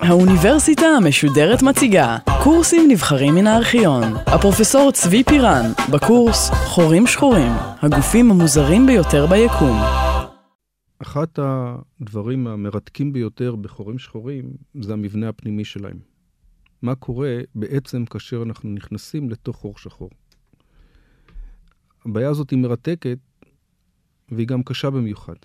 האוניברסיטה המשודרת מציגה קורסים נבחרים מן הארכיון. הפרופסור צבי פירן, בקורס חורים שחורים, הגופים המוזרים ביותר ביקום. אחת הדברים המרתקים ביותר בחורים שחורים זה המבנה הפנימי שלהם. מה קורה בעצם כאשר אנחנו נכנסים לתוך חור שחור. הבעיה הזאת היא מרתקת והיא גם קשה במיוחד.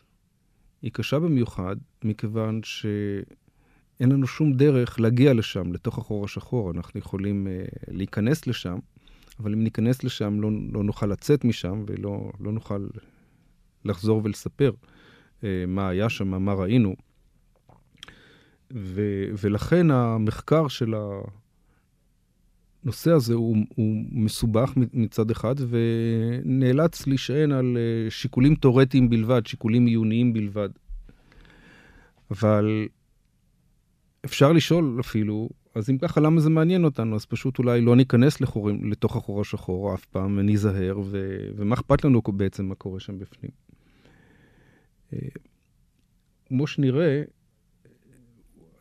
היא קשה במיוחד מכיוון שאין לנו שום דרך להגיע לשם, לתוך החור השחור. אנחנו יכולים uh, להיכנס לשם, אבל אם ניכנס לשם לא, לא נוכל לצאת משם ולא לא נוכל לחזור ולספר uh, מה היה שם, מה ראינו. ו, ולכן המחקר של הנושא הזה הוא, הוא מסובך מצד אחד, ונאלץ להישען על אה, שיקולים תאורטיים בלבד, שיקולים עיוניים בלבד. אבל אפשר לשאול אפילו, אז אם ככה, למה זה מעניין אותנו? אז פשוט אולי לא ניכנס לחורים, לתוך החור השחור אף פעם, וניזהר, ו... ומה אכפת לנו בעצם מה קורה שם בפנים? אה, כמו שנראה,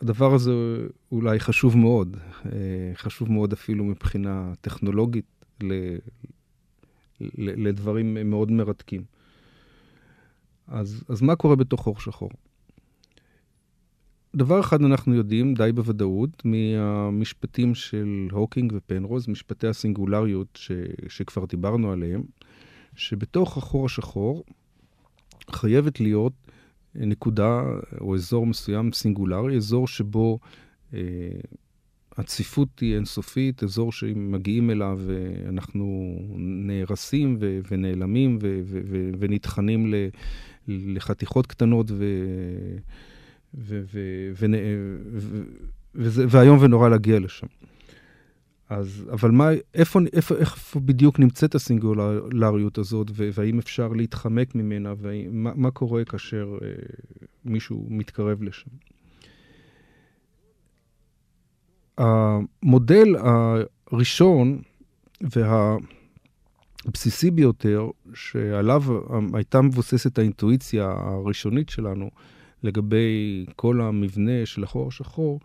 הדבר הזה אולי חשוב מאוד, אה, חשוב מאוד אפילו מבחינה טכנולוגית ל, ל, לדברים מאוד מרתקים. אז, אז מה קורה בתוך חור שחור? דבר אחד אנחנו יודעים די בוודאות מהמשפטים של הוקינג ופנרוז, משפטי הסינגולריות ש, שכבר דיברנו עליהם, שבתוך החור השחור חייבת להיות נקודה או אזור מסוים סינגולרי, אזור שבו אה, הצפיפות היא אינסופית, אזור שאם מגיעים אליו אה, אנחנו נהרסים ו- ונעלמים ו- ו- ו- ונטחנים ל- לחתיכות קטנות ו... ו- ו- ו- ו- וזה, ואיום ונורא להגיע לשם. אז, אבל מה, איפה, איפה, איפה בדיוק נמצאת הסינגולריות הזאת, והאם אפשר להתחמק ממנה, ומה מה קורה כאשר אה, מישהו מתקרב לשם? המודל הראשון והבסיסי ביותר, שעליו הייתה מבוססת האינטואיציה הראשונית שלנו לגבי כל המבנה של החור השחור,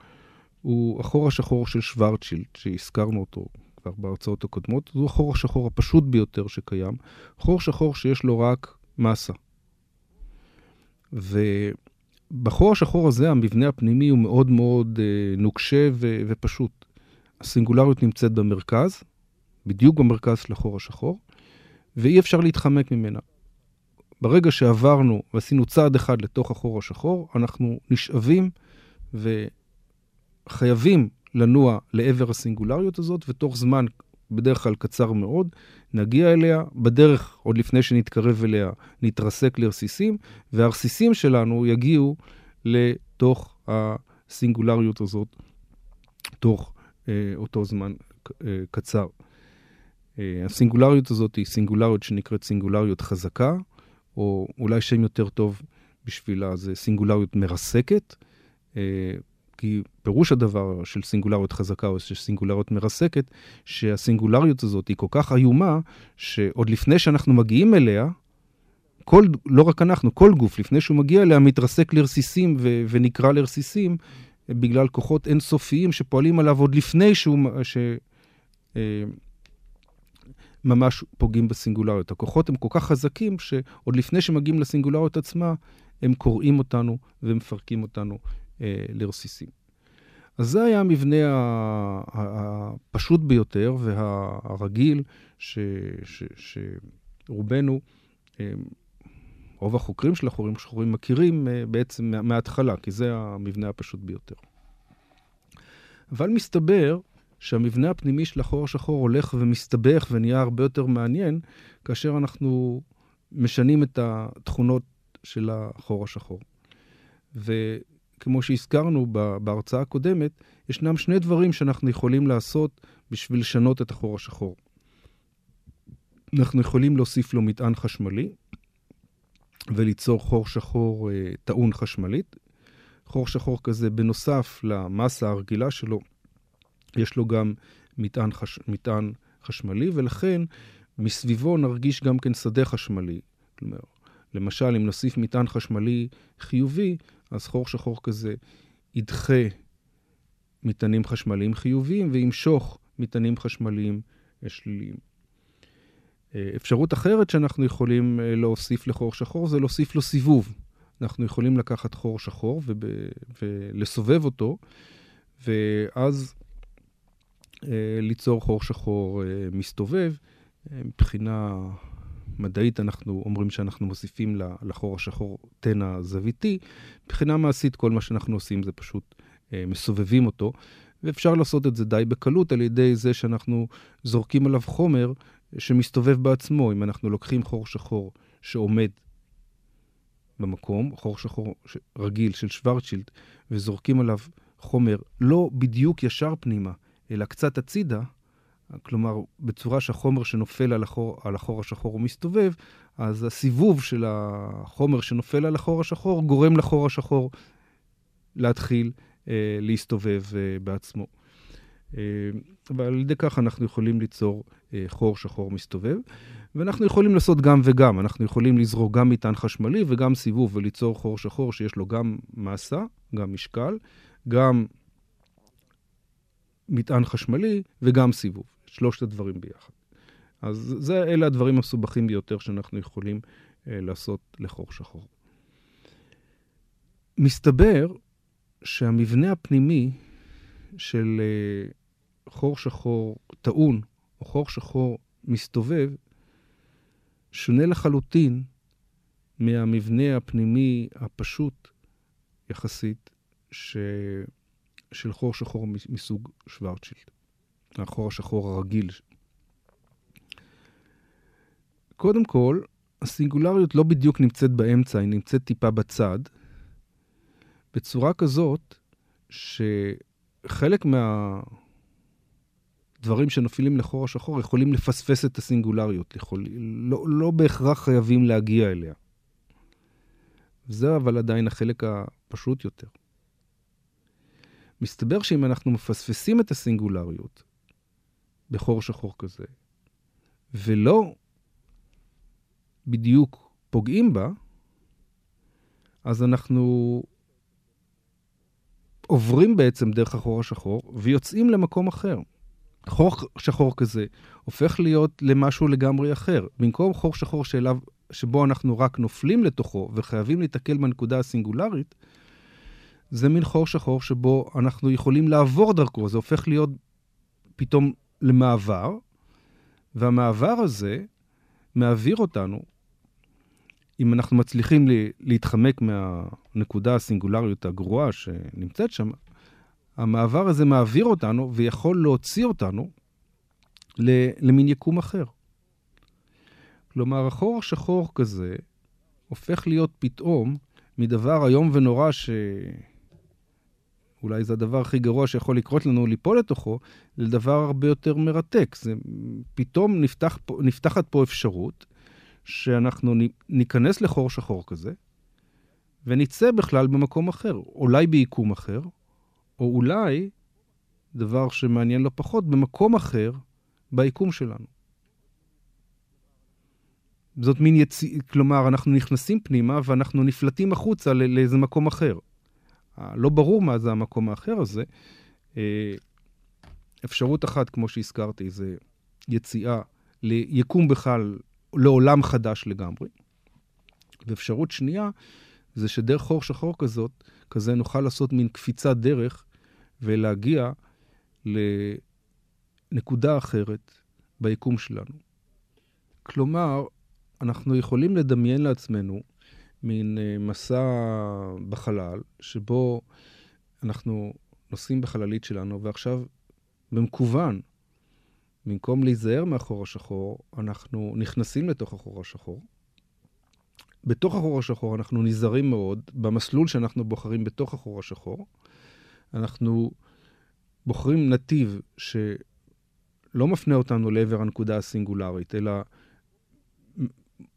הוא החור השחור של שוורצ'ילד, שהזכרנו אותו כבר בהרצאות הקודמות. הוא החור השחור הפשוט ביותר שקיים. חור שחור שיש לו רק מסה. ובחור השחור הזה, המבנה הפנימי הוא מאוד מאוד אה, נוקשה ו- ופשוט. הסינגולריות נמצאת במרכז, בדיוק במרכז של החור השחור, ואי אפשר להתחמק ממנה. ברגע שעברנו ועשינו צעד אחד לתוך החור השחור, אנחנו נשאבים ו... חייבים לנוע לעבר הסינגולריות הזאת, ותוך זמן בדרך כלל קצר מאוד, נגיע אליה, בדרך, עוד לפני שנתקרב אליה, נתרסק לרסיסים, והרסיסים שלנו יגיעו לתוך הסינגולריות הזאת תוך אה, אותו זמן אה, קצר. אה, הסינגולריות הזאת היא סינגולריות שנקראת סינגולריות חזקה, או אולי שם יותר טוב בשבילה זה סינגולריות מרסקת. כי פירוש הדבר של סינגולריות חזקה או של סינגולריות מרסקת, שהסינגולריות הזאת היא כל כך איומה, שעוד לפני שאנחנו מגיעים אליה, כל, לא רק אנחנו, כל גוף, לפני שהוא מגיע אליה, מתרסק לרסיסים ו- ונקרע לרסיסים, בגלל כוחות אינסופיים שפועלים עליו עוד לפני שהוא... ש, אה, ממש פוגעים בסינגולריות. הכוחות הם כל כך חזקים, שעוד לפני שמגיעים לסינגולריות עצמה, הם קורעים אותנו ומפרקים אותנו לרסיסים. אז זה היה המבנה הפשוט ביותר והרגיל שרובנו, אה, רוב החוקרים של החורים שחורים מכירים אה, בעצם מההתחלה, כי זה המבנה הפשוט ביותר. אבל מסתבר שהמבנה הפנימי של החור השחור הולך ומסתבך ונהיה הרבה יותר מעניין כאשר אנחנו משנים את התכונות של החור השחור. כמו שהזכרנו בהרצאה הקודמת, ישנם שני דברים שאנחנו יכולים לעשות בשביל לשנות את החור השחור. אנחנו יכולים להוסיף לו מטען חשמלי וליצור חור שחור אה, טעון חשמלית. חור שחור כזה, בנוסף למסה הרגילה שלו, יש לו גם מטען, חש... מטען חשמלי, ולכן מסביבו נרגיש גם כן שדה חשמלי. כלומר, למשל, אם נוסיף מטען חשמלי חיובי, אז חור שחור כזה ידחה מטענים חשמליים חיוביים וימשוך מטענים חשמליים שליליים. אה, אפשרות אחרת שאנחנו יכולים אה, להוסיף לחור שחור זה להוסיף לו סיבוב. אנחנו יכולים לקחת חור שחור וב... ולסובב אותו, ואז אה, ליצור חור שחור מסתובב. מבחינה מדעית אנחנו אומרים שאנחנו מוסיפים לחור השחור תנע זוויתי. מבחינה מעשית כל מה שאנחנו עושים זה פשוט מסובבים אותו, ואפשר לעשות את זה די בקלות על ידי זה שאנחנו זורקים עליו חומר שמסתובב בעצמו. אם אנחנו לוקחים חור שחור שעומד במקום, חור שחור רגיל של שוורצ'ילד, וזורקים עליו חומר לא בדיוק ישר פנימה, אלא קצת הצידה, כלומר, בצורה שהחומר שנופל על החור, על החור השחור הוא מסתובב, אז הסיבוב של החומר שנופל על החור השחור גורם לחור השחור להתחיל אה, להסתובב אה, בעצמו. אה, ועל ידי כך אנחנו יכולים ליצור אה, חור שחור מסתובב, ואנחנו יכולים לעשות גם וגם. אנחנו יכולים לזרוק גם מטען חשמלי וגם סיבוב וליצור חור שחור שיש לו גם מסה, גם משקל, גם מטען חשמלי וגם סיבוב. שלושת הדברים ביחד. אז זה, אלה הדברים המסובכים ביותר שאנחנו יכולים אה, לעשות לחור שחור. מסתבר שהמבנה הפנימי של אה, חור שחור טעון או חור שחור מסתובב שונה לחלוטין מהמבנה הפנימי הפשוט יחסית ש... של חור שחור מסוג שוורצ'ילד, החור השחור הרגיל. קודם כל, הסינגולריות לא בדיוק נמצאת באמצע, היא נמצאת טיפה בצד, בצורה כזאת שחלק מהדברים שנופלים לחור השחור יכולים לפספס את הסינגולריות, יכול, לא, לא בהכרח חייבים להגיע אליה. זה אבל עדיין החלק הפשוט יותר. מסתבר שאם אנחנו מפספסים את הסינגולריות בחור שחור כזה, ולא בדיוק פוגעים בה, אז אנחנו עוברים בעצם דרך החור השחור ויוצאים למקום אחר. חור שחור כזה הופך להיות למשהו לגמרי אחר. במקום חור שחור שאליו, שבו אנחנו רק נופלים לתוכו וחייבים להתקל בנקודה הסינגולרית, זה מין חור שחור שבו אנחנו יכולים לעבור דרכו. זה הופך להיות פתאום למעבר, והמעבר הזה מעביר אותנו אם אנחנו מצליחים להתחמק מהנקודה הסינגולריות הגרועה שנמצאת שם, המעבר הזה מעביר אותנו ויכול להוציא אותנו למין יקום אחר. כלומר, החור השחור כזה הופך להיות פתאום מדבר איום ונורא שאולי זה הדבר הכי גרוע שיכול לקרות לנו, ליפול לתוכו, לדבר הרבה יותר מרתק. זה פתאום נפתח, נפתחת פה אפשרות שאנחנו ניכנס לחור שחור כזה, ונצא בכלל במקום אחר, אולי ביקום אחר, או אולי, דבר שמעניין לא פחות, במקום אחר ביקום שלנו. זאת מין יציאה, כלומר, אנחנו נכנסים פנימה ואנחנו נפלטים החוצה לאיזה מקום אחר. לא ברור מה זה המקום האחר הזה. אה, אפשרות אחת, כמו שהזכרתי, זה יציאה ליקום בכלל לעולם חדש לגמרי. ואפשרות שנייה, זה שדרך חור שחור כזאת, כזה נוכל לעשות מין קפיצת דרך ולהגיע לנקודה אחרת ביקום שלנו. כלומר, אנחנו יכולים לדמיין לעצמנו מין אה, מסע בחלל, שבו אנחנו נוסעים בחללית שלנו, ועכשיו במקוון במקום להיזהר מהחור השחור, אנחנו נכנסים לתוך החור השחור. בתוך החור השחור אנחנו נזהרים מאוד במסלול שאנחנו בוחרים בתוך החור השחור. אנחנו בוחרים נתיב שלא מפנה אותנו לעבר הנקודה הסינגולרית, אלא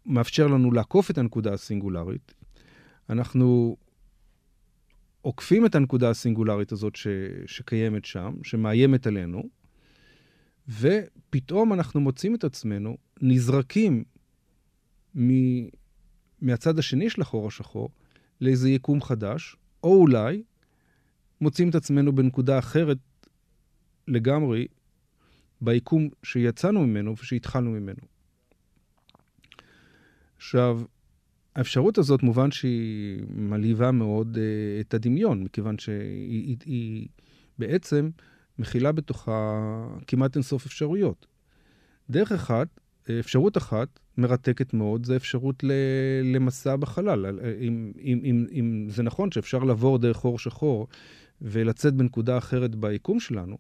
מאפשר לנו לעקוף את הנקודה הסינגולרית. אנחנו עוקפים את הנקודה הסינגולרית הזאת ש, שקיימת שם, שמאיימת עלינו, ופתאום אנחנו מוצאים את עצמנו נזרקים מהצד השני של החור השחור לאיזה יקום חדש, או אולי מוצאים את עצמנו בנקודה אחרת לגמרי ביקום שיצאנו ממנו ושהתחלנו ממנו. עכשיו, האפשרות הזאת, מובן שהיא מלהיבה מאוד uh, את הדמיון, מכיוון שהיא היא, היא בעצם מכילה בתוכה כמעט אינסוף אפשרויות. דרך אחת, אפשרות אחת מרתקת מאוד, זה אפשרות ל, למסע בחלל. אם, אם, אם, אם זה נכון שאפשר לעבור דרך חור שחור ולצאת בנקודה אחרת ביקום שלנו,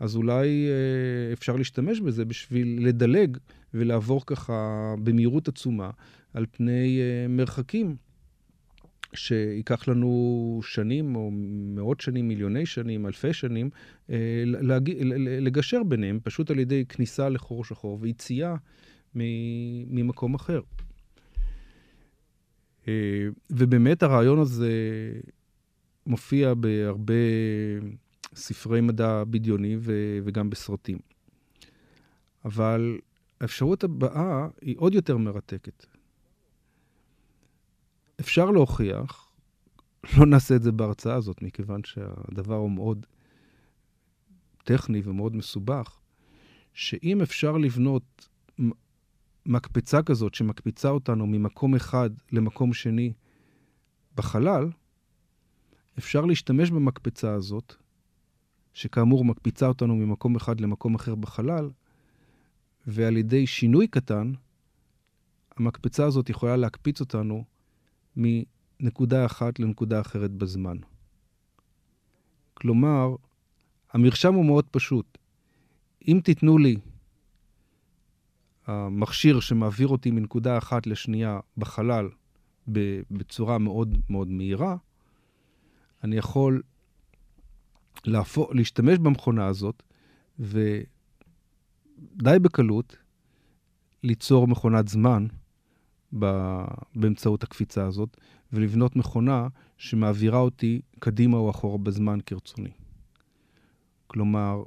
אז אולי אה, אפשר להשתמש בזה בשביל לדלג ולעבור ככה במהירות עצומה על פני אה, מרחקים שייקח לנו שנים או מאות שנים, מיליוני שנים, אלפי שנים, אה, להג... לגשר ביניהם, פשוט על ידי כניסה לחור שחור ויציאה ממקום אחר. ובאמת הרעיון הזה מופיע בהרבה ספרי מדע בדיוני ו- וגם בסרטים. אבל האפשרות הבאה היא עוד יותר מרתקת. אפשר להוכיח, לא נעשה את זה בהרצאה הזאת, מכיוון שהדבר הוא מאוד טכני ומאוד מסובך, שאם אפשר לבנות מקפצה כזאת שמקפיצה אותנו ממקום אחד למקום שני בחלל, אפשר להשתמש במקפצה הזאת, שכאמור מקפיצה אותנו ממקום אחד למקום אחר בחלל, ועל ידי שינוי קטן, המקפצה הזאת יכולה להקפיץ אותנו מנקודה אחת לנקודה אחרת בזמן. כלומר, המרשם הוא מאוד פשוט. אם תיתנו לי המכשיר שמעביר אותי מנקודה אחת לשנייה בחלל בצורה מאוד מאוד מהירה, אני יכול להפוך, להשתמש במכונה הזאת, ודי בקלות ליצור מכונת זמן באמצעות הקפיצה הזאת, ולבנות מכונה שמעבירה אותי קדימה או אחורה בזמן כרצוני. כלומר,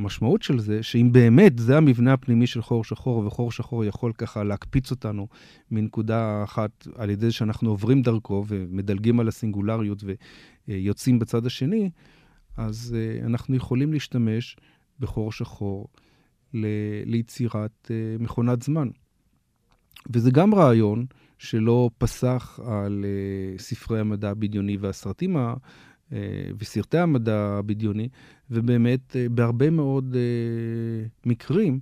המשמעות של זה, שאם באמת זה המבנה הפנימי של חור שחור, וחור שחור יכול ככה להקפיץ אותנו מנקודה אחת על ידי שאנחנו עוברים דרכו ומדלגים על הסינגולריות ויוצאים בצד השני, אז uh, אנחנו יכולים להשתמש בחור שחור ל- ליצירת uh, מכונת זמן. וזה גם רעיון שלא פסח על uh, ספרי המדע הבדיוני והסרטים וסרטי המדע הבדיוני, ובאמת uh, בהרבה מאוד uh, מקרים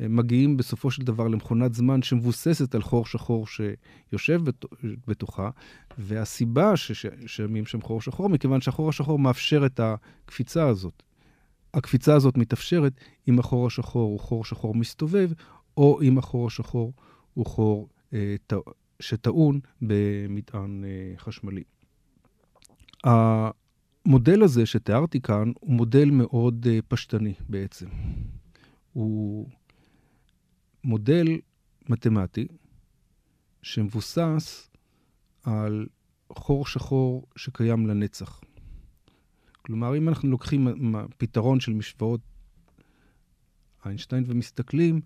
מגיעים בסופו של דבר למכונת זמן שמבוססת על חור שחור שיושב בתוכה, והסיבה ששמים שם חור שחור, מכיוון שהחור השחור מאפשר את הקפיצה הזאת. הקפיצה הזאת מתאפשרת אם החור השחור הוא חור שחור מסתובב, או אם החור השחור הוא חור אה, שטעון במטען אה, חשמלי. המודל הזה שתיארתי כאן הוא מודל מאוד אה, פשטני בעצם. הוא מודל מתמטי שמבוסס על חור שחור שקיים לנצח. כלומר, אם אנחנו לוקחים פתרון של משוואות איינשטיין ומסתכלים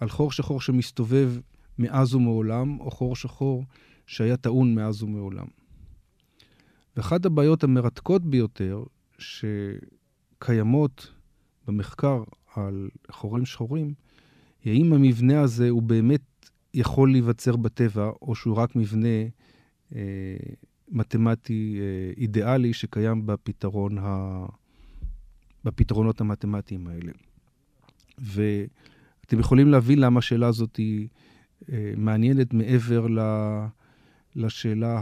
על חור שחור שמסתובב מאז ומעולם, או חור שחור שהיה טעון מאז ומעולם. ואחת הבעיות המרתקות ביותר שקיימות במחקר על חורים שחורים, היא האם המבנה הזה הוא באמת יכול להיווצר בטבע, או שהוא רק מבנה אה, מתמטי אה, אידיאלי שקיים בפתרון ה... בפתרונות המתמטיים האלה. ואתם יכולים להבין למה השאלה הזאת היא אה, מעניינת מעבר ל... לשאלה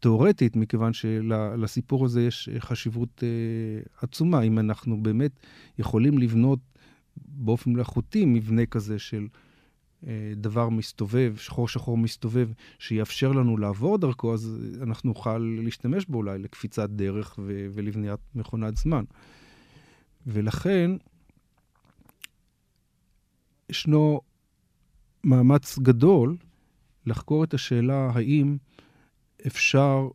התיאורטית, מכיוון שלסיפור הזה יש חשיבות אה, עצומה. אם אנחנו באמת יכולים לבנות באופן מלאכותי מבנה כזה של אה, דבר מסתובב, שחור שחור מסתובב, שיאפשר לנו לעבור דרכו, אז אנחנו נוכל להשתמש בו אולי לקפיצת דרך ו- ולבניית מכונת זמן. ולכן, ישנו מאמץ גדול לחקור את השאלה האם אפשר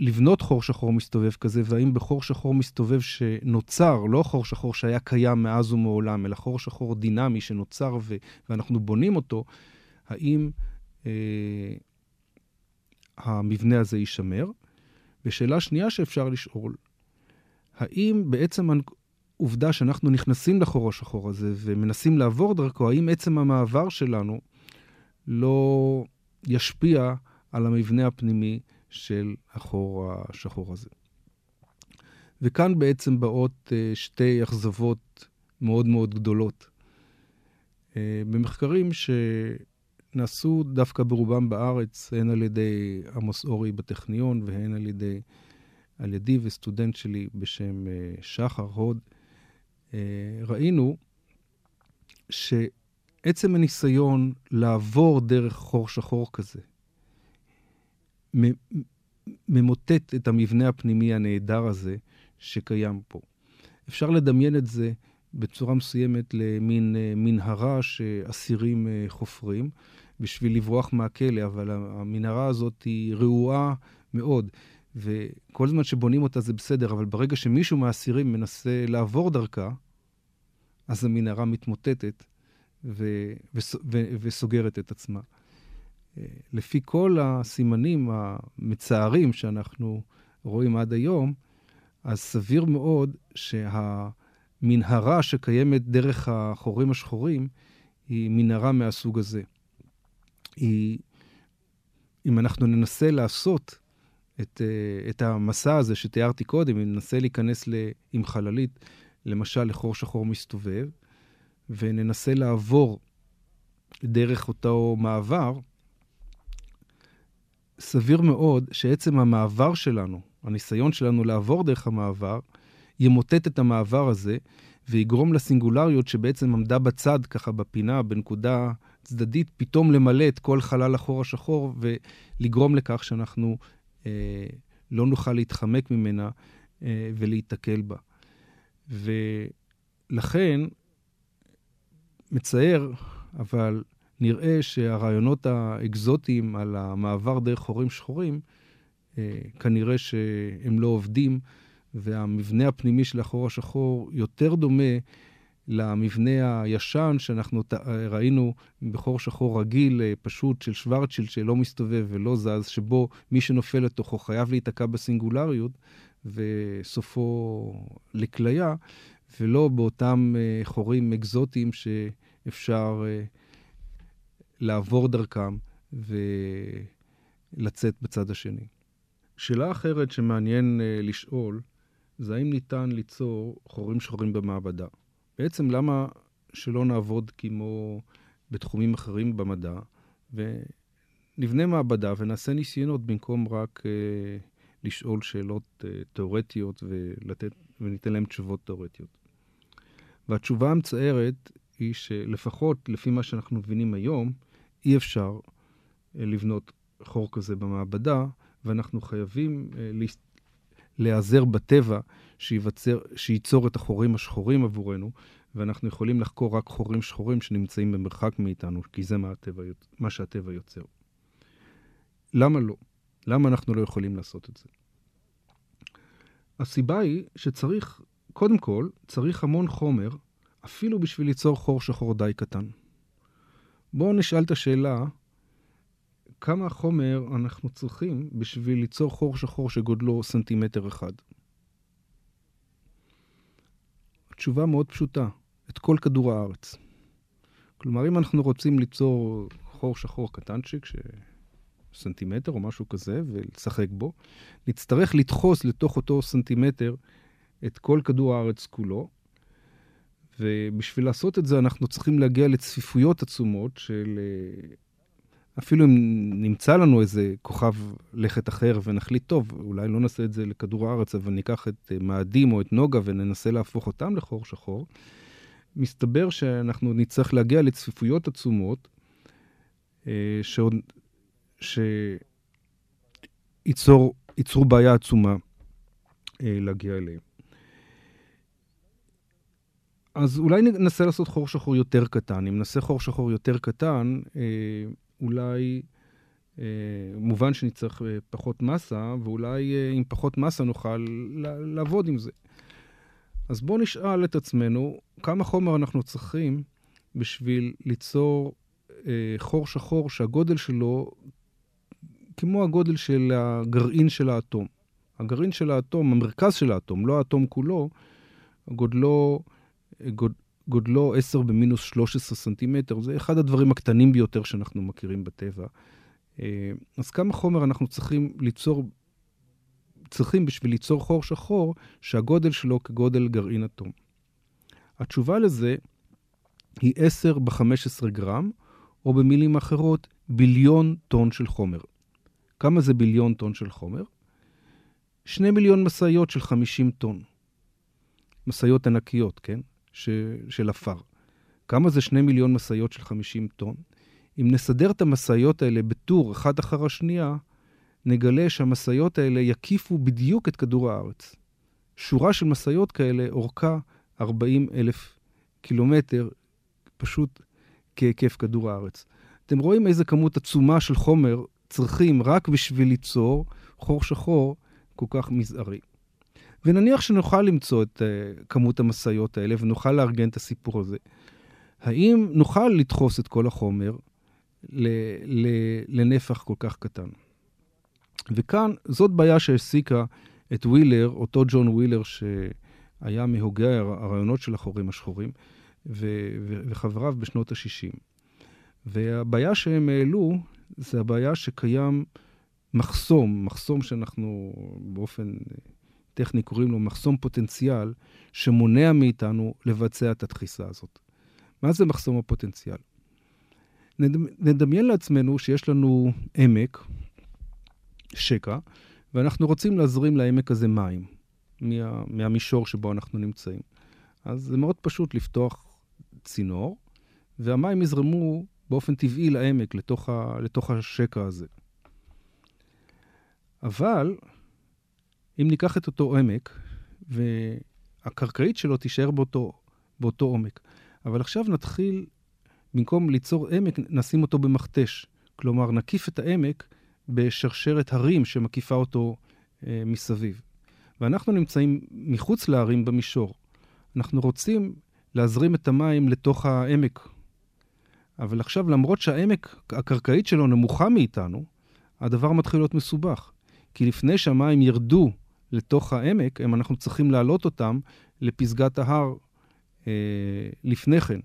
לבנות חור שחור מסתובב כזה, והאם בחור שחור מסתובב שנוצר, לא חור שחור שהיה קיים מאז ומעולם, אלא חור שחור דינמי שנוצר ו- ואנחנו בונים אותו, האם אה, המבנה הזה יישמר. ושאלה שנייה שאפשר לשאול, האם בעצם העובדה שאנחנו נכנסים לחור השחור הזה ומנסים לעבור דרכו, האם עצם המעבר שלנו לא ישפיע על המבנה הפנימי של החור השחור הזה? וכאן בעצם באות אה, שתי אכזבות מאוד מאוד גדולות. אה, במחקרים שנעשו דווקא ברובם בארץ, הן על ידי עמוס אורי בטכניון והן על ידי, על ידי וסטודנט שלי בשם אה, שחר הוד, ראינו שעצם הניסיון לעבור דרך חור שחור כזה, ממוטט את המבנה הפנימי הנהדר הזה שקיים פה. אפשר לדמיין את זה בצורה מסוימת למין אה, מנהרה שאסירים אה, חופרים בשביל לברוח מהכלא, אבל המנהרה הזאת היא רעועה מאוד, וכל זמן שבונים אותה זה בסדר, אבל ברגע שמישהו מהאסירים מנסה לעבור דרכה, אז המנהרה מתמוטטת ו- ו- ו- וסוגרת את עצמה. לפי כל הסימנים המצערים שאנחנו רואים עד היום, אז סביר מאוד שהמנהרה שקיימת דרך החורים השחורים היא מנהרה מהסוג הזה. היא, אם אנחנו ננסה לעשות את, את המסע הזה שתיארתי קודם, אם ננסה להיכנס עם חללית, למשל לחור שחור מסתובב, וננסה לעבור דרך אותו מעבר, סביר מאוד שעצם המעבר שלנו, הניסיון שלנו לעבור דרך המעבר, ימוטט את המעבר הזה ויגרום לסינגולריות שבעצם עמדה בצד, ככה בפינה, בנקודה צדדית, פתאום למלא את כל חלל החור השחור ולגרום לכך שאנחנו אה, לא נוכל להתחמק ממנה אה, ולהיתקל בה. ולכן, מצער, אבל נראה שהרעיונות האקזוטיים על המעבר דרך חורים שחורים, אה, כנראה שהם לא עובדים, והמבנה הפנימי של החור השחור יותר דומה למבנה הישן שאנחנו ראינו בחור שחור רגיל, אה, פשוט של שוורצ'יל שלא מסתובב ולא זז, שבו מי שנופל לתוכו חייב להיתקע בסינגולריות, וסופו לכליה, ולא באותם אה, חורים אקזוטיים שאפשר לעבור דרכם ולצאת בצד השני. שאלה אחרת שמעניין uh, לשאול, זה האם ניתן ליצור חורים שחורים במעבדה. בעצם למה שלא נעבוד כמו בתחומים אחרים במדע, ונבנה מעבדה ונעשה ניסיונות במקום רק uh, לשאול שאלות uh, תיאורטיות ולתת, וניתן להם תשובות תיאורטיות. והתשובה המצערת היא שלפחות לפי מה שאנחנו מבינים היום, אי אפשר אה, לבנות חור כזה במעבדה, ואנחנו חייבים אה, להיעזר בטבע שיבצר, שייצור את החורים השחורים עבורנו, ואנחנו יכולים לחקור רק חורים שחורים שנמצאים במרחק מאיתנו, כי זה מה, הטבע, מה שהטבע יוצר. למה לא? למה אנחנו לא יכולים לעשות את זה? הסיבה היא שצריך, קודם כל, צריך המון חומר, אפילו בשביל ליצור חור שחור די קטן. בואו נשאל את השאלה, כמה חומר אנחנו צריכים בשביל ליצור חור שחור שגודלו סנטימטר אחד? התשובה מאוד פשוטה, את כל כדור הארץ. כלומר, אם אנחנו רוצים ליצור חור שחור קטנצ'יק, ש... סנטימטר או משהו כזה, ולשחק בו, נצטרך לדחוס לתוך אותו סנטימטר את כל כדור הארץ כולו, ובשביל לעשות את זה אנחנו צריכים להגיע לצפיפויות עצומות של... אה, אפילו אם נמצא לנו איזה כוכב לכת אחר ונחליט, טוב, אולי לא נעשה את זה לכדור הארץ, אבל ניקח את אה, מאדים או את נוגה וננסה להפוך אותם לחור שחור, מסתבר שאנחנו נצטרך להגיע לצפיפויות עצומות, אה. שייצרו בעיה עצומה להגיע אליהם. אז אולי ננסה לעשות חור שחור יותר קטן. אם נעשה חור שחור יותר קטן, אה, אולי, אה, מובן שנצטרך אה, פחות מסה, ואולי אה, עם פחות מסה נוכל לעבוד עם זה. אז בואו נשאל את עצמנו כמה חומר אנחנו צריכים בשביל ליצור אה, חור שחור שהגודל שלו כמו הגודל של הגרעין של האטום. הגרעין של האטום, המרכז של האטום, לא האטום כולו, גודלו, גוד, גודלו 10 במינוס 13 סנטימטר. זה אחד הדברים הקטנים ביותר שאנחנו מכירים בטבע. אה, אז כמה חומר אנחנו צריכים ליצור, צריכים בשביל ליצור חור שחור, שהגודל שלו כגודל גרעין אטום. התשובה לזה היא 10 ב-15 גרם, או במילים אחרות, ביליון טון של חומר. כמה זה ביליון טון של חומר? שני מיליון משאיות של 50 טון. משאיות ענקיות, כן? ש... של עפר. כמה זה שני מיליון משאיות של 50 טון? אם נסדר את המשאיות האלה בטור אחת אחר השנייה, נגלה שהמשאיות האלה יקיפו בדיוק את כדור הארץ. שורה של משאיות כאלה אורכה 40 אלף קילומטר, פשוט כהיקף כדור הארץ. אתם רואים איזה כמות עצומה של חומר צריכים רק בשביל ליצור חור שחור כל כך מזערי. ונניח שנוכל למצוא את uh, כמות המשאיות האלה ונוכל לארגן את הסיפור הזה. האם נוכל לדחוס את כל החומר ל- ל- לנפח כל כך קטן? וכאן זאת בעיה שהעסיקה את ווילר, אותו ג'ון ווילר שהיה מהוגי הרעיונות של החורים השחורים, ו- ו- וחבריו בשנות ה-60. והבעיה שהם העלו זה הבעיה שקיים מחסום, מחסום שאנחנו באופן טכני קוראים לו מחסום פוטנציאל, שמונע מאיתנו לבצע את הדחיסה הזאת. מה זה מחסום הפוטנציאל? נדמיין לעצמנו שיש לנו עמק, שקע, ואנחנו רוצים להזרים לעמק הזה מים מה, מהמישור שבו אנחנו נמצאים. אז זה מאוד פשוט לפתוח צינור, והמים יזרמו באופן טבעי לעמק, לתוך, ה, לתוך השקע הזה. אבל אם ניקח את אותו עמק, והקרקעית שלו תישאר באותו, באותו עומק, אבל עכשיו נתחיל, במקום ליצור עמק, נשים אותו במכתש. כלומר, נקיף את העמק בשרשרת הרים שמקיפה אותו אה, מסביב. ואנחנו נמצאים מחוץ להרים במישור. אנחנו רוצים להזרים את המים לתוך העמק אבל עכשיו, למרות שהעמק הקרקעית שלו נמוכה מאיתנו, הדבר מתחיל להיות מסובך. כי לפני שהמים ירדו לתוך העמק, הם, אנחנו צריכים להעלות אותם לפסגת ההר אה, לפני כן.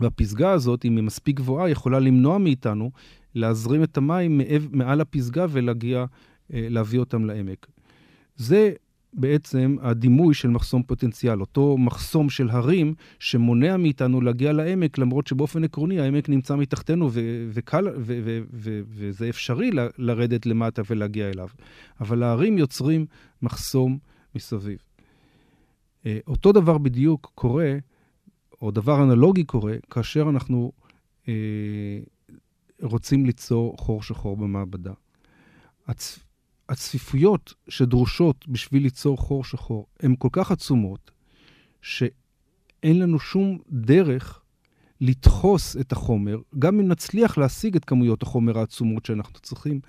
והפסגה הזאת, אם היא מספיק גבוהה, יכולה למנוע מאיתנו להזרים את המים מעל הפסגה ולהגיע, אה, להביא אותם לעמק. זה בעצם הדימוי של מחסום פוטנציאל, אותו מחסום של הרים שמונע מאיתנו להגיע לעמק, למרות שבאופן עקרוני העמק נמצא מתחתנו ו- וקל, ו- ו- ו- וזה אפשרי ל- לרדת למטה ולהגיע אליו. אבל ההרים יוצרים מחסום מסביב. אה, אותו דבר בדיוק קורה, או דבר אנלוגי קורה, כאשר אנחנו אה, רוצים ליצור חור שחור במעבדה. הצ... הצפיפויות שדרושות בשביל ליצור חור שחור הן כל כך עצומות, שאין לנו שום דרך לדחוס את החומר, גם אם נצליח להשיג את כמויות החומר העצומות שאנחנו צריכים,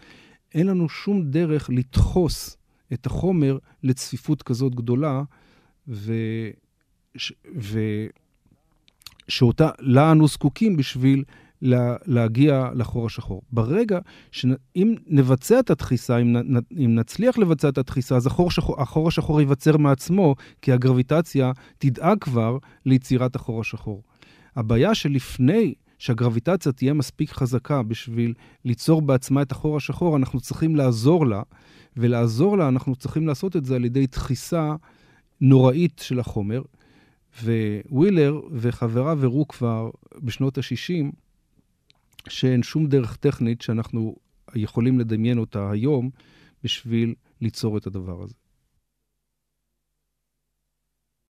אין לנו שום דרך לדחוס את החומר לצפיפות כזאת גדולה, ו... ש... ו... שאותה, לה אנו זקוקים בשביל לה, להגיע לחור השחור. ברגע שאם נבצע את הדחיסה, אם, נ, אם נצליח לבצע את הדחיסה, אז החור, שחור, החור השחור ייווצר מעצמו, כי הגרביטציה תדאג כבר ליצירת החור השחור. הבעיה שלפני שהגרביטציה תהיה מספיק חזקה בשביל ליצור בעצמה את החור השחור, אנחנו צריכים לעזור לה, ולעזור לה אנחנו צריכים לעשות את זה על ידי דחיסה נוראית של החומר. ווילר וחבריו הראו כבר בשנות ה-60 שאין שום דרך טכנית שאנחנו יכולים לדמיין אותה היום בשביל ליצור את הדבר הזה.